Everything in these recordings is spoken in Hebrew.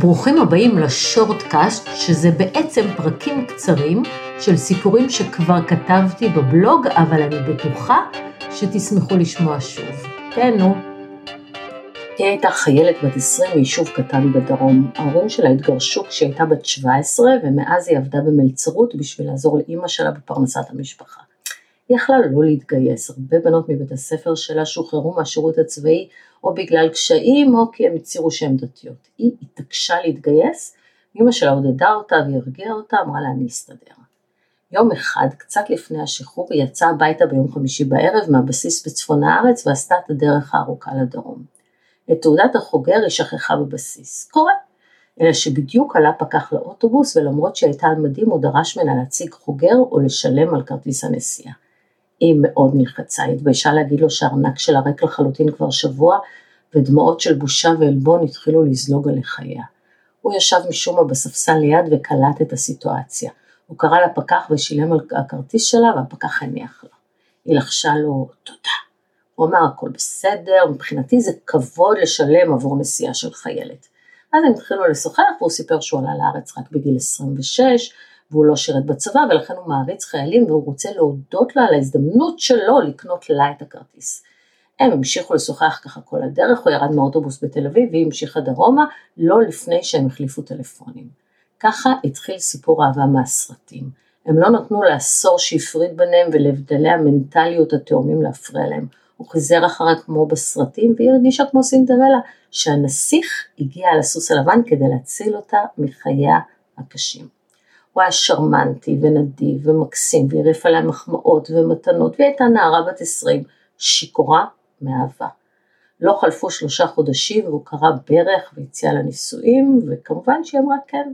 ברוכים הבאים לשורטקאסט, שזה בעצם פרקים קצרים של סיפורים שכבר כתבתי בבלוג, אבל אני בטוחה שתשמחו לשמוע שוב. כן, נו. היא הייתה חיילת בת 20 מיישוב קטן בדרום. ההורים שלה התגרשו כשהיא הייתה בת 17, ומאז היא עבדה במלצרות בשביל לעזור לאימא שלה בפרנסת המשפחה. יכלה לא להתגייס, הרבה בנות מבית הספר שלה שוחררו מהשירות הצבאי או בגלל קשיים או כי הם הצהירו שהן דתיות. היא התעקשה להתגייס, אמא שלה עודדה אותה והרגיעה אותה, אמרה לה אני אסתדר. יום אחד, קצת לפני השחרור, היא יצאה הביתה ביום חמישי בערב מהבסיס בצפון הארץ ועשתה את הדרך הארוכה לדרום. את תעודת החוגר היא שכחה בבסיס. קורה. אלא שבדיוק עלה פקח לאוטובוס ולמרות שהייתה על מדים הוא דרש ממנה להציג חוגר או לשלם על כרטיס הנסיעה. היא מאוד נלחצה, היא התביישה להגיד לו שהארנק שלה ריק לחלוטין כבר שבוע, ודמעות של בושה ועלבון התחילו לזלוג על חייה. הוא ישב משום מה בספסל ליד וקלט את הסיטואציה. הוא קרא לפקח ושילם על הכרטיס שלה והפקח הניח לה. היא לחשה לו תודה. הוא אמר הכל בסדר, מבחינתי זה כבוד לשלם עבור נסיעה של חיילת. אז הם התחילו לשוחח והוא סיפר שהוא עלה לארץ רק בגיל 26, והוא לא שירת בצבא ולכן הוא מעריץ חיילים והוא רוצה להודות לה על ההזדמנות שלו לקנות לה את הכרטיס. הם המשיכו לשוחח ככה כל הדרך, הוא ירד מהאוטובוס בתל אביב והיא המשיכה דרומה, לא לפני שהם החליפו טלפונים. ככה התחיל סיפור אהבה מהסרטים. הם לא נתנו לעשור שהפריד ביניהם ולהבדלי המנטליות התאומים להפריע להם. הוא חיזר אחריה כמו בסרטים והיא הרגישה כמו סינדרלה, שהנסיך הגיע על הסוס הלבן כדי להציל אותה מחייה הקשים. הוא היה שרמנטי ונדיב ומקסים והרעיף עליה מחמאות ומתנות והיא הייתה נערה בת עשרים, שיכורה מאהבה. לא חלפו שלושה חודשים והוא קרא ברך והציע לה נישואים וכמובן שהיא אמרה כן.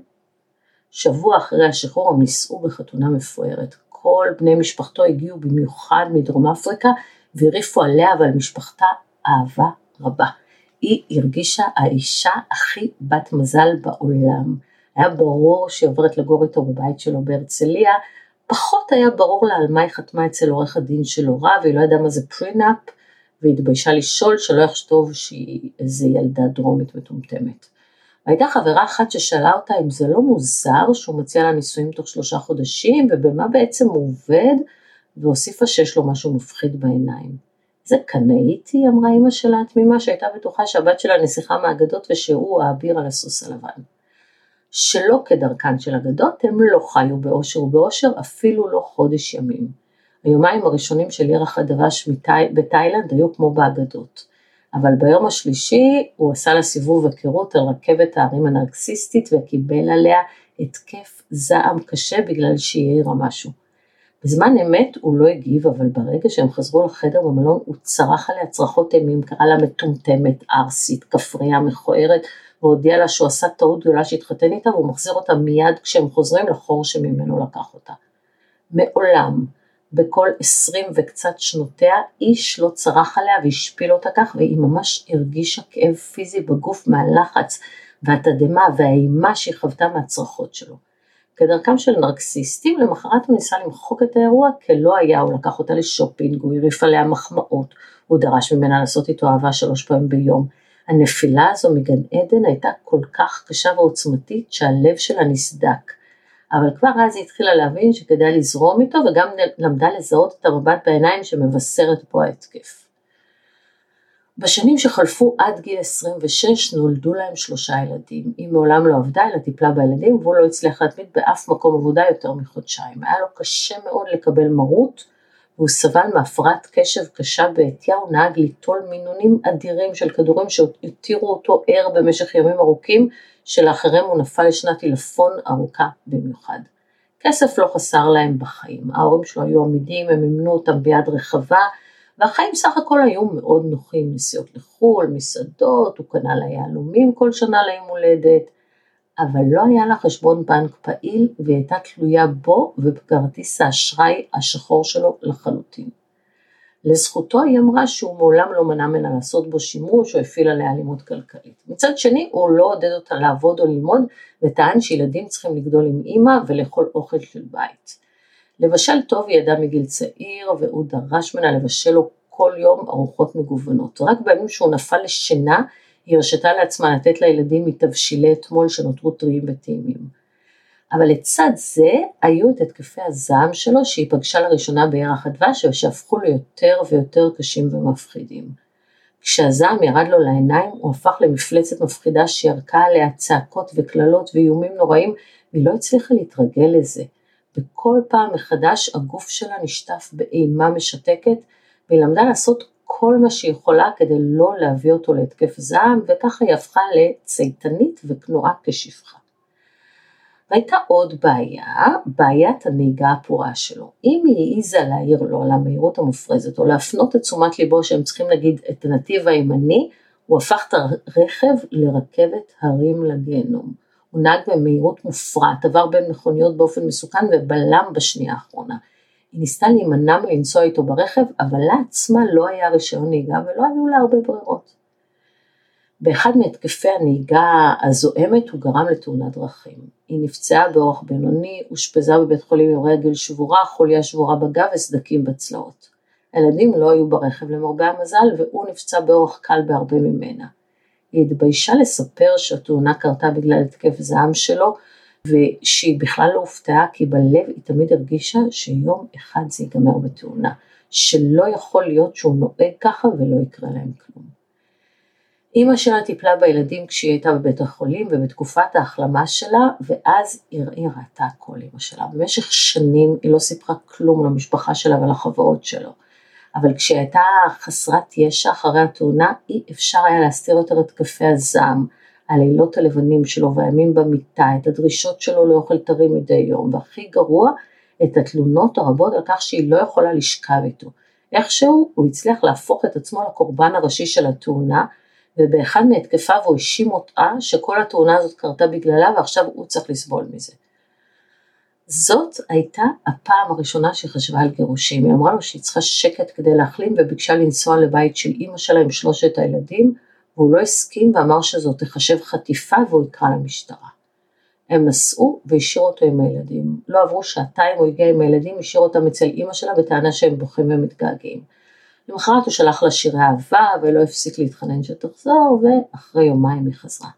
שבוע אחרי השחרור הם נישאו בחתונה מפוארת. כל בני משפחתו הגיעו במיוחד מדרום אפריקה והרעיפו עליה ועל משפחתה אהבה רבה. היא הרגישה האישה הכי בת מזל בעולם. היה ברור שהיא עוברת לגור איתו בבית שלו בהרצליה, פחות היה ברור לה על מה היא חתמה אצל עורך הדין של הורה, והיא לא ידעה מה זה פרינאפ, והתביישה לשאול שלא יחשוב שהיא איזה ילדה דרומית מטומטמת. הייתה חברה אחת ששאלה אותה אם זה לא מוזר שהוא מציע לה נישואים תוך שלושה חודשים, ובמה בעצם הוא עובד, והוסיפה שיש לו משהו מפחיד בעיניים. זה קנאית היא, אמרה אמא שלה התמימה, שהייתה בטוחה שהבת שלה נסיכה מהאגדות ושהוא האביר על הסוס הלבן. שלא כדרכן של אגדות, הם לא חיו באושר ובאושר אפילו לא חודש ימים. היומיים הראשונים של ירח הדבש בתאילנד היו כמו באגדות. אבל ביום השלישי הוא עשה לה סיבוב היכרות על רכבת הערים הנרקסיסטית וקיבל עליה התקף זעם קשה בגלל שהיא העירה משהו. בזמן אמת הוא לא הגיב, אבל ברגע שהם חזרו לחדר במלון הוא צרח עליה צרחות אימים, קרא לה מטומטמת, ארסית, כפרייה מכוערת, והודיע לה שהוא עשה טעות גדולה שהתחתן איתה והוא מחזיר אותה מיד כשהם חוזרים לחור שממנו לקח אותה. מעולם, בכל עשרים וקצת שנותיה, איש לא צרח עליה והשפיל אותה כך, והיא ממש הרגישה כאב פיזי בגוף מהלחץ והתדהמה והאימה שהיא חוותה מהצרחות שלו. כדרכם של נרקסיסטים, למחרת הוא ניסה למחוק את האירוע כלא היה, הוא לקח אותה לשופינג, הוא הרעיף עליה מחמאות, הוא דרש ממנה לעשות איתו אהבה שלוש פעמים ביום, הנפילה הזו מגן עדן הייתה כל כך קשה ועוצמתית שהלב שלה נסדק. אבל כבר אז היא התחילה להבין שכדאי לזרום איתו וגם למדה לזהות את המבט בעיניים שמבשרת פה ההתקף. בשנים שחלפו עד גיל 26 נולדו להם שלושה ילדים. היא מעולם לא עבדה אלא טיפלה בילדים והוא לא הצליח להתמיד באף מקום עבודה יותר מחודשיים. היה לו קשה מאוד לקבל מרות והוא סבל מהפרעת קשב קשה בעטייה, הוא נהג ליטול מינונים אדירים של כדורים שהותירו אותו ער במשך ימים ארוכים, שלאחריהם הוא נפל לשנת עילפון ארוכה במיוחד. כסף לא חסר להם בחיים, ההורים שלו היו עמידים, הם מימנו אותם ביד רחבה, והחיים סך הכל היו מאוד נוחים, נסיעות לחו"ל, מסעדות, הוא קנה לה יהלומים כל שנה ליום הולדת, אבל לא היה לה חשבון בנק פעיל והיא הייתה תלויה בו ובכרטיס האשראי השחור שלו לחלוטין. לזכותו היא אמרה שהוא מעולם לא מנע ממנה לעשות בו שימוש או הפעיל עליה אלימות כלכלית. מצד שני הוא לא עודד אותה לעבוד או ללמוד וטען שילדים צריכים לגדול עם אימא ולאכול אוכל של בית. לבשל טוב היא ידעה מגיל צעיר והוא דרש ממנה לבשל לו כל יום ארוחות מגוונות. רק בימים שהוא נפל לשינה היא הרשתה לעצמה לתת לילדים מתבשילי אתמול שנותרו טריים וטעימים. אבל לצד זה היו את התקפי הזעם שלו שהיא פגשה לראשונה בירח הדבש ושהפכו ליותר ויותר קשים ומפחידים. כשהזעם ירד לו לעיניים הוא הפך למפלצת מפחידה שירקה עליה צעקות וקללות ואיומים נוראים והיא לא הצליחה להתרגל לזה. וכל פעם מחדש הגוף שלה נשטף באימה משתקת והיא למדה לעשות כל מה שהיא יכולה כדי לא להביא אותו להתקף זעם וככה היא הפכה לצייתנית וכנועה כשפחה. והייתה עוד בעיה, בעיית הנהיגה הפורה שלו. אם היא העיזה להעיר לו על המהירות המופרזת או להפנות את תשומת ליבו שהם צריכים להגיד את הנתיב הימני, הוא הפך את הרכב לרכבת הרים לגיהנום. הוא נהג במהירות מופרעת, עבר בין מכוניות באופן מסוכן ובלם בשנייה האחרונה. היא ניסתה להימנע מלנסוע איתו ברכב, אבל לה עצמה לא היה רישיון נהיגה ולא היו לה הרבה ברירות. באחד מהתקפי הנהיגה הזועמת הוא גרם לתאונת דרכים. היא נפצעה באורח בינוני, אושפזה בבית חולים עם רגל שבורה, חוליה שבורה בגב וסדקים בצלעות. הילדים לא היו ברכב למרבה המזל והוא נפצע באורח קל בהרבה ממנה. היא התביישה לספר שהתאונה קרתה בגלל התקף זעם שלו ושהיא בכלל לא הופתעה כי בלב היא תמיד הרגישה שיום אחד זה ייגמר בתאונה, שלא יכול להיות שהוא נוהג ככה ולא יקרה להם כלום. אימא שלה טיפלה בילדים כשהיא הייתה בבית החולים ובתקופת ההחלמה שלה, ואז היא ראתה הכל אימא שלה. במשך שנים היא לא סיפרה כלום למשפחה שלה ולחברות שלו. אבל כשהיא הייתה חסרת ישע אחרי התאונה, אי אפשר היה להסתיר יותר את קפה הזעם, הלילות הלבנים שלו והימים במיטה, את הדרישות שלו לאוכל טרי מדי יום, והכי גרוע, את התלונות הרבות על כך שהיא לא יכולה לשכב איתו. איכשהו הוא הצליח להפוך את עצמו לקורבן הראשי של התאונה, ובאחד מהתקפיו הוא האשים אותה שכל התאונה הזאת קרתה בגללה ועכשיו הוא צריך לסבול מזה. זאת הייתה הפעם הראשונה שהיא חשבה על גירושים, היא אמרה לו שהיא צריכה שקט כדי להחלים וביקשה לנסוע לבית של אימא שלה עם שלושת הילדים והוא לא הסכים ואמר שזאת תחשב חטיפה והוא יקרא למשטרה. הם נסעו והשאירו אותו עם הילדים. לא עברו שעתיים הוא הגיע עם הילדים, השאיר אותם אצל אימא שלה בטענה שהם בוכים ומתגעגעים. למחרת הוא שלח לה שירי אהבה ולא הפסיק להתחנן שתחזור ואחרי יומיים היא חזרה.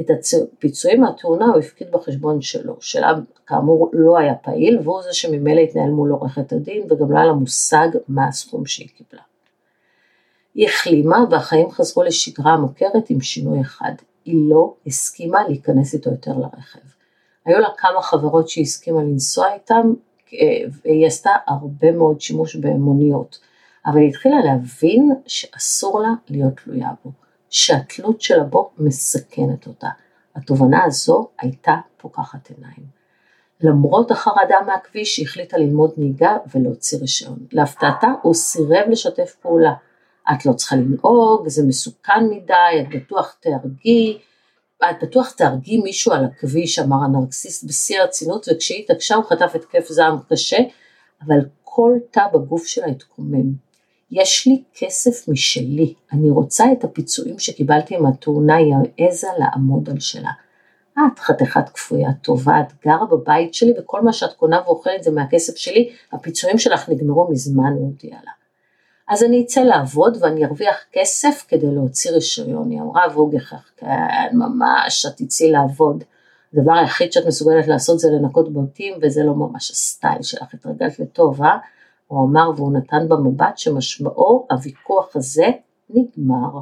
את הפיצויים מהתאונה הוא הפקיד בחשבון שלו, שלה כאמור לא היה פעיל והוא זה שממילא התנהל מול עורכת הדין וגם לא היה לה מושג מה הסכום שהיא קיבלה. היא החלימה והחיים חזרו לשגרה המוכרת עם שינוי אחד, היא לא הסכימה להיכנס איתו יותר לרכב. היו לה כמה חברות שהיא הסכימה לנסוע איתם אה, והיא עשתה הרבה מאוד שימוש במוניות. אבל היא התחילה להבין שאסור לה להיות תלויה בו, שהתלות שלה בו מסכנת אותה. התובנה הזו הייתה פוקחת עיניים. למרות החרדה מהכביש היא החליטה ללמוד נהיגה ולהוציא רישיון. להפתעתה הוא סירב לשתף פעולה. את לא צריכה לנהוג, זה מסוכן מדי, את בטוח תהרגי, את בטוח תהרגי מישהו על הכביש, אמר הנרקסיסט בשיא הרצינות, וכשהיא התעקשה הוא חטף התקף זעם קשה, אבל כל תא בגוף שלה התקומם. יש לי כסף משלי, אני רוצה את הפיצויים שקיבלתי מהתאונה, היא העזה לעמוד על שלה. את חתיכת כפויה טובה, את גרה בבית שלי וכל מה שאת קונה ואוכלת זה מהכסף שלי, הפיצויים שלך נגמרו מזמן, הוא הודיע לה. אז אני אצא לעבוד ואני ארוויח כסף כדי להוציא רישיון, היא אמרה והוא כן ממש, את תצאי לעבוד. הדבר היחיד שאת מסוגלת לעשות זה לנקות בתים וזה לא ממש הסטייל שלך, התרגלת לטוב, אה? הוא אמר והוא נתן בה מבט שמשמעו הוויכוח הזה נגמר.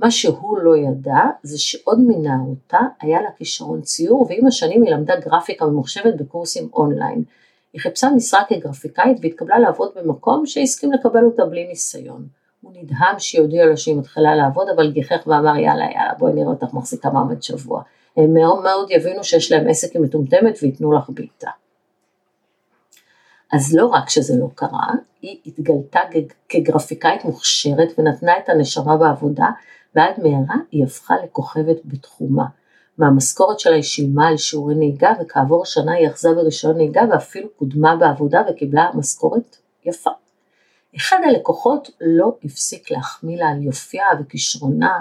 מה שהוא לא ידע זה שעוד מנערותה היה לה כישרון ציור ועם השנים היא למדה גרפיקה ממוחשבת בקורסים אונליין. היא חיפשה משרה כגרפיקאית והתקבלה לעבוד במקום שהסכים לקבל אותה בלי ניסיון. הוא נדהם שהיא הודיעה לו שהיא מתחילה לעבוד אבל גיחך ואמר יאללה יאללה בואי נראה אותך מחזיקה מעמד שבוע. הם מאוד מאוד יבינו שיש להם עסק עם מטומטמת וייתנו לך בעיטה. אז לא רק שזה לא קרה, היא התגלתה כגרפיקאית מוכשרת ונתנה את הנשמה בעבודה, ועד מהרה היא הפכה לכוכבת בתחומה. מהמשכורת שלה היא שילמה על שיעורי נהיגה, וכעבור שנה היא אחזה ברישיון נהיגה ואפילו קודמה בעבודה וקיבלה משכורת יפה. אחד הלקוחות לא הפסיק להחמיא לה על יופייה וכישרונה,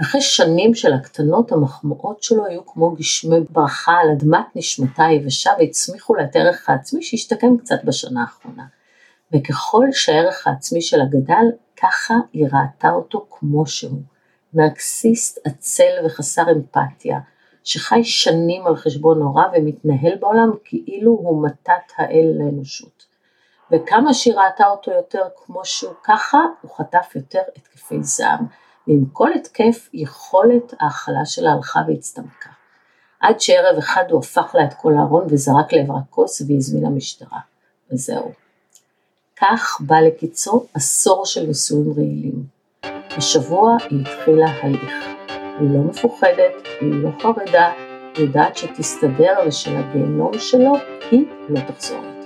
אחרי שנים של הקטנות המחמאות שלו היו כמו גשמי ברכה על אדמת נשמתה היבשה והצמיחו לה את הערך העצמי שהשתקם קצת בשנה האחרונה. וככל שהערך העצמי שלה גדל, ככה היא ראתה אותו כמו שהוא. נרקסיסט עצל וחסר אמפתיה, שחי שנים על חשבון הוריו ומתנהל בעולם כאילו הוא מתת האל לאנושות. וכמה שהיא ראתה אותו יותר כמו שהוא ככה, הוא חטף יותר התקפי זעם, ועם כל התקף יכולת ההכלה שלה הלכה והצטמקה. עד שערב אחד הוא הפך לה את כל הארון וזרק לעברה כוס והזמין למשטרה. וזהו. כך בא לקיצו עשור של נישואים רעילים. השבוע היא התחילה הליך. היא לא מפוחדת, היא לא חרדה, היא יודעת שתסתדר ושלגיהנום שלו היא לא תחזור יותר.